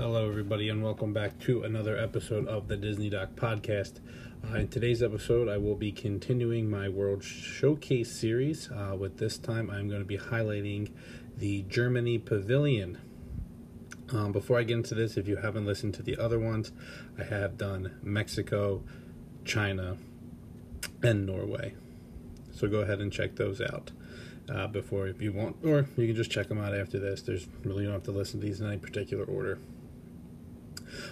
Hello, everybody, and welcome back to another episode of the Disney Doc Podcast. Uh, in today's episode, I will be continuing my World Showcase series. Uh, with this time, I'm going to be highlighting the Germany Pavilion. Um, before I get into this, if you haven't listened to the other ones, I have done Mexico, China, and Norway. So go ahead and check those out uh, before if you want, or you can just check them out after this. There's really don't have to listen to these in any particular order.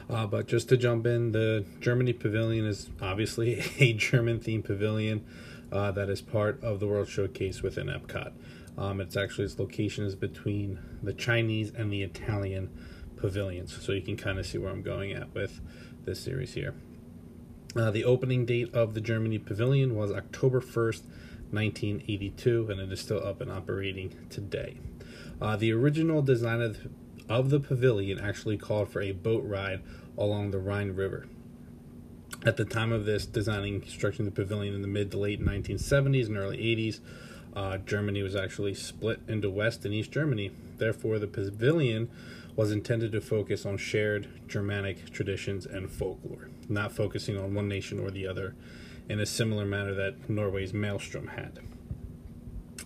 Uh, but just to jump in, the Germany Pavilion is obviously a German themed pavilion uh, that is part of the World Showcase within Epcot. Um, it's actually its location is between the Chinese and the Italian pavilions, so you can kind of see where I'm going at with this series here. Uh, the opening date of the Germany Pavilion was October 1st, 1982, and it is still up and operating today. Uh, the original design of of the pavilion actually called for a boat ride along the Rhine River. At the time of this designing and constructing the pavilion in the mid to late 1970s and early 80s, uh, Germany was actually split into West and East Germany. Therefore, the pavilion was intended to focus on shared Germanic traditions and folklore, not focusing on one nation or the other in a similar manner that Norway's Maelstrom had.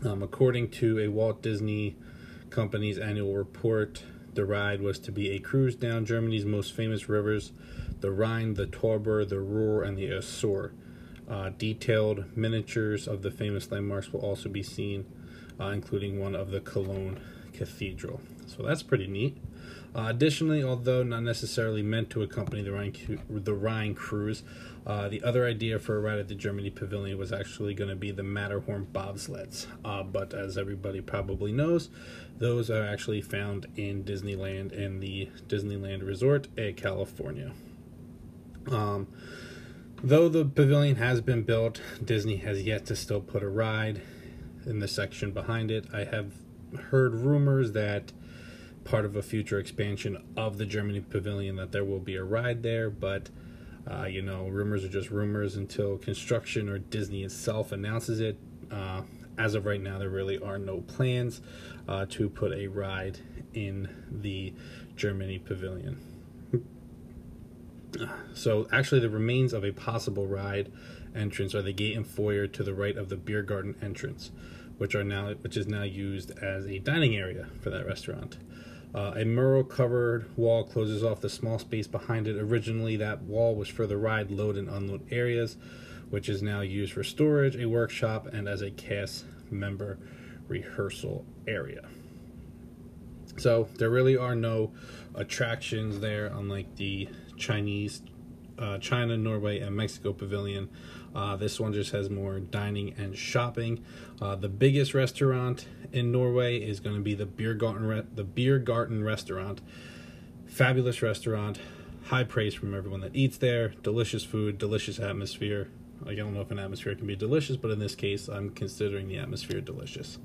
Um, according to a Walt Disney Company's annual report, the ride was to be a cruise down Germany's most famous rivers, the Rhine, the Tauber, the Ruhr, and the Isar. Uh, detailed miniatures of the famous landmarks will also be seen, uh, including one of the Cologne Cathedral. So that's pretty neat. Uh, additionally, although not necessarily meant to accompany the Rhine, the Rhine cruise, uh, the other idea for a ride at the Germany Pavilion was actually going to be the Matterhorn bobsleds. Uh, but as everybody probably knows, those are actually found in Disneyland and the Disneyland Resort at California. Um, though the pavilion has been built, Disney has yet to still put a ride in the section behind it. I have heard rumors that part of a future expansion of the Germany Pavilion that there will be a ride there, but uh, you know, rumors are just rumors until construction or Disney itself announces it. Uh, as of right now, there really are no plans uh, to put a ride in the Germany Pavilion. So, actually, the remains of a possible ride entrance are the gate and foyer to the right of the beer garden entrance, which are now which is now used as a dining area for that restaurant. Uh, a mural covered wall closes off the small space behind it. Originally, that wall was for the ride load and unload areas, which is now used for storage, a workshop, and as a cast member rehearsal area. So, there really are no attractions there, unlike the Chinese, uh, China, Norway, and Mexico pavilion. Uh, this one just has more dining and shopping. Uh, the biggest restaurant in Norway is going to be the Beer Garden, Re- the Beer Garden restaurant. Fabulous restaurant, high praise from everyone that eats there. Delicious food, delicious atmosphere. I don't know if an atmosphere can be delicious, but in this case, I'm considering the atmosphere delicious.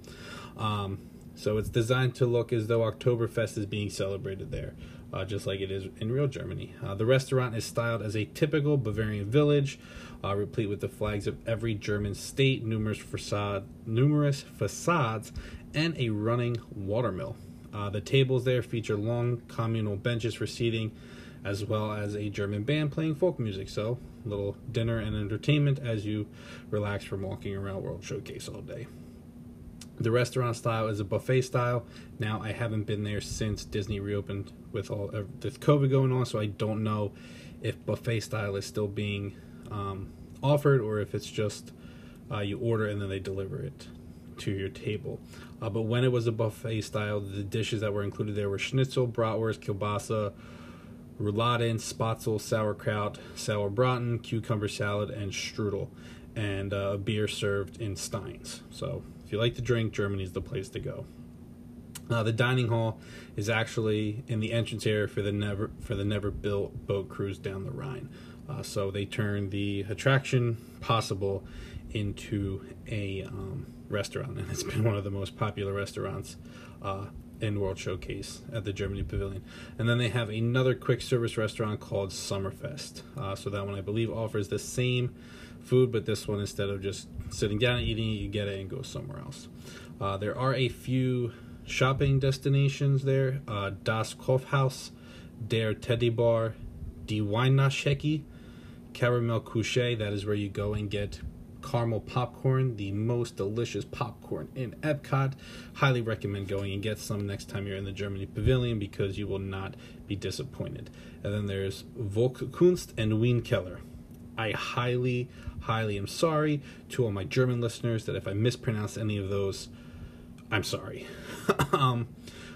Um, so it's designed to look as though Oktoberfest is being celebrated there, uh, just like it is in real Germany. Uh, the restaurant is styled as a typical Bavarian village, uh, replete with the flags of every German state, numerous facade, numerous facades, and a running watermill. Uh, the tables there feature long communal benches for seating, as well as a German band playing folk music. So, little dinner and entertainment as you relax from walking around World Showcase all day. The restaurant style is a buffet style. Now I haven't been there since Disney reopened with all with COVID going on, so I don't know if buffet style is still being um, offered or if it's just uh, you order and then they deliver it to your table. Uh, but when it was a buffet style, the dishes that were included there were schnitzel, bratwurst, kielbasa, rouladen, spatzel, sauerkraut, sauerbraten, cucumber salad, and strudel, and uh, beer served in steins. So if you like to drink, Germany's the place to go. Uh, the dining hall is actually in the entrance area for the never for the never built boat cruise down the Rhine. Uh, so they turned the attraction possible into a um, restaurant, and it's been one of the most popular restaurants uh, in World Showcase at the Germany Pavilion. And then they have another quick service restaurant called Summerfest. Uh, so that one I believe offers the same food, but this one instead of just sitting down and eating it, you get it and go somewhere else. Uh, there are a few shopping destinations there. Uh, das Kaufhaus Der Teddy Bar, Die Weihnachtschecke, Karamell-Küche. That is where you go and get caramel popcorn, the most delicious popcorn in Epcot. Highly recommend going and get some next time you're in the Germany Pavilion because you will not be disappointed. And then there's Volkskunst and Weinkeller. I highly, highly am sorry to all my German listeners that if I mispronounce any of those, I'm sorry. um,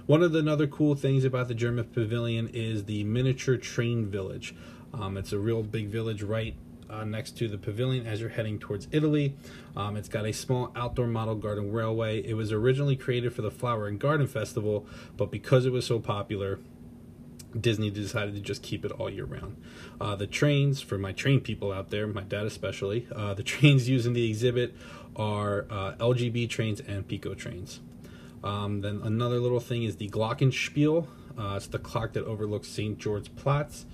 one of the other cool things about the German Pavilion is the miniature train village. Um, it's a real big village right uh, next to the pavilion as you're heading towards Italy. Um, it's got a small outdoor model garden railway. It was originally created for the Flower and Garden Festival, but because it was so popular, Disney decided to just keep it all year round. Uh, the trains, for my train people out there, my dad especially, uh, the trains used in the exhibit are uh, LGB trains and Piko trains. Um, then another little thing is the Glockenspiel. Uh, it's the clock that overlooks St. George Platz.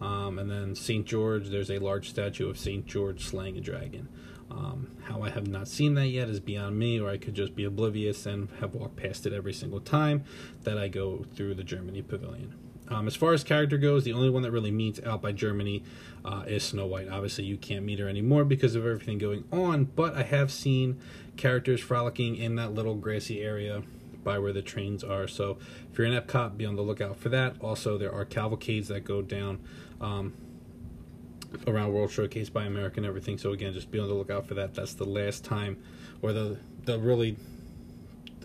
Um, and then St. George, there's a large statue of St. George slaying a dragon. Um, how I have not seen that yet is beyond me, or I could just be oblivious and have walked past it every single time that I go through the Germany pavilion. Um, as far as character goes, the only one that really meets out by Germany uh, is Snow White. Obviously, you can't meet her anymore because of everything going on, but I have seen characters frolicking in that little grassy area by where the trains are. So if you're in Epcot, be on the lookout for that. Also, there are cavalcades that go down um, around World Showcase by America and everything. So again, just be on the lookout for that. That's the last time, or the the really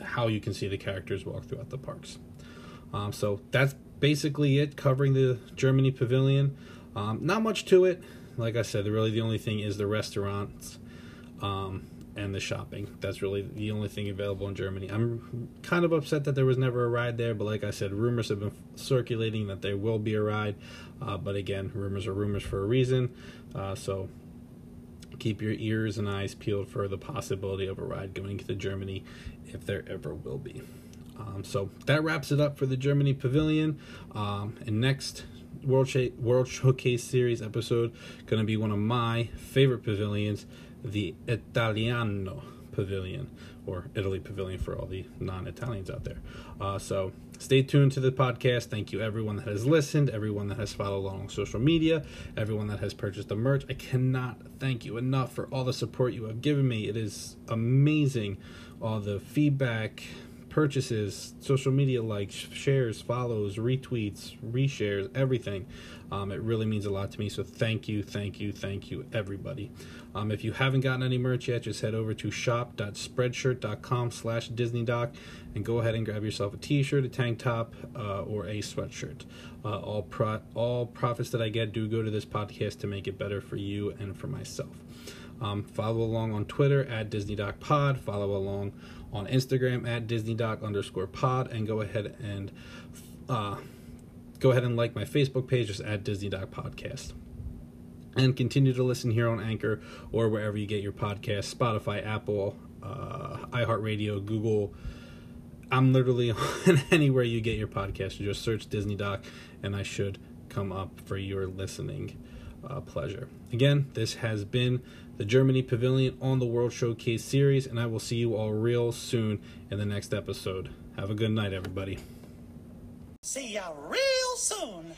how you can see the characters walk throughout the parks. Um, so that's basically it covering the Germany Pavilion. Um, not much to it. Like I said, really the only thing is the restaurants um, and the shopping. That's really the only thing available in Germany. I'm kind of upset that there was never a ride there, but like I said, rumors have been circulating that there will be a ride. Uh, but again, rumors are rumors for a reason. Uh, so keep your ears and eyes peeled for the possibility of a ride going to Germany if there ever will be. Um, so that wraps it up for the Germany Pavilion. Um, and next World Sh- World Showcase Series episode going to be one of my favorite pavilions, the Italiano Pavilion, or Italy Pavilion for all the non-Italians out there. Uh, so stay tuned to the podcast. Thank you everyone that has listened, everyone that has followed along on social media, everyone that has purchased the merch. I cannot thank you enough for all the support you have given me. It is amazing all the feedback purchases, social media likes, shares, follows, retweets, reshares, everything. Um, it really means a lot to me. So thank you, thank you, thank you, everybody. Um, if you haven't gotten any merch yet, just head over to shop.spreadshirt.com slash DisneyDoc and go ahead and grab yourself a t-shirt, a tank top, uh, or a sweatshirt. Uh, all, pro- all profits that I get do go to this podcast to make it better for you and for myself. Um, follow along on Twitter at Disney Doc Pod. Follow along on Instagram at DisneyDoc underscore pod, and go ahead and uh, go ahead and like my Facebook page just at DisneyDoc Podcast. And continue to listen here on Anchor or wherever you get your podcast Spotify, Apple, uh, iHeartRadio, Google. I'm literally on anywhere you get your podcast. Just search Disney Doc, and I should come up for your listening uh, pleasure. Again, this has been the Germany Pavilion on the World Showcase series, and I will see you all real soon in the next episode. Have a good night, everybody. See ya real soon.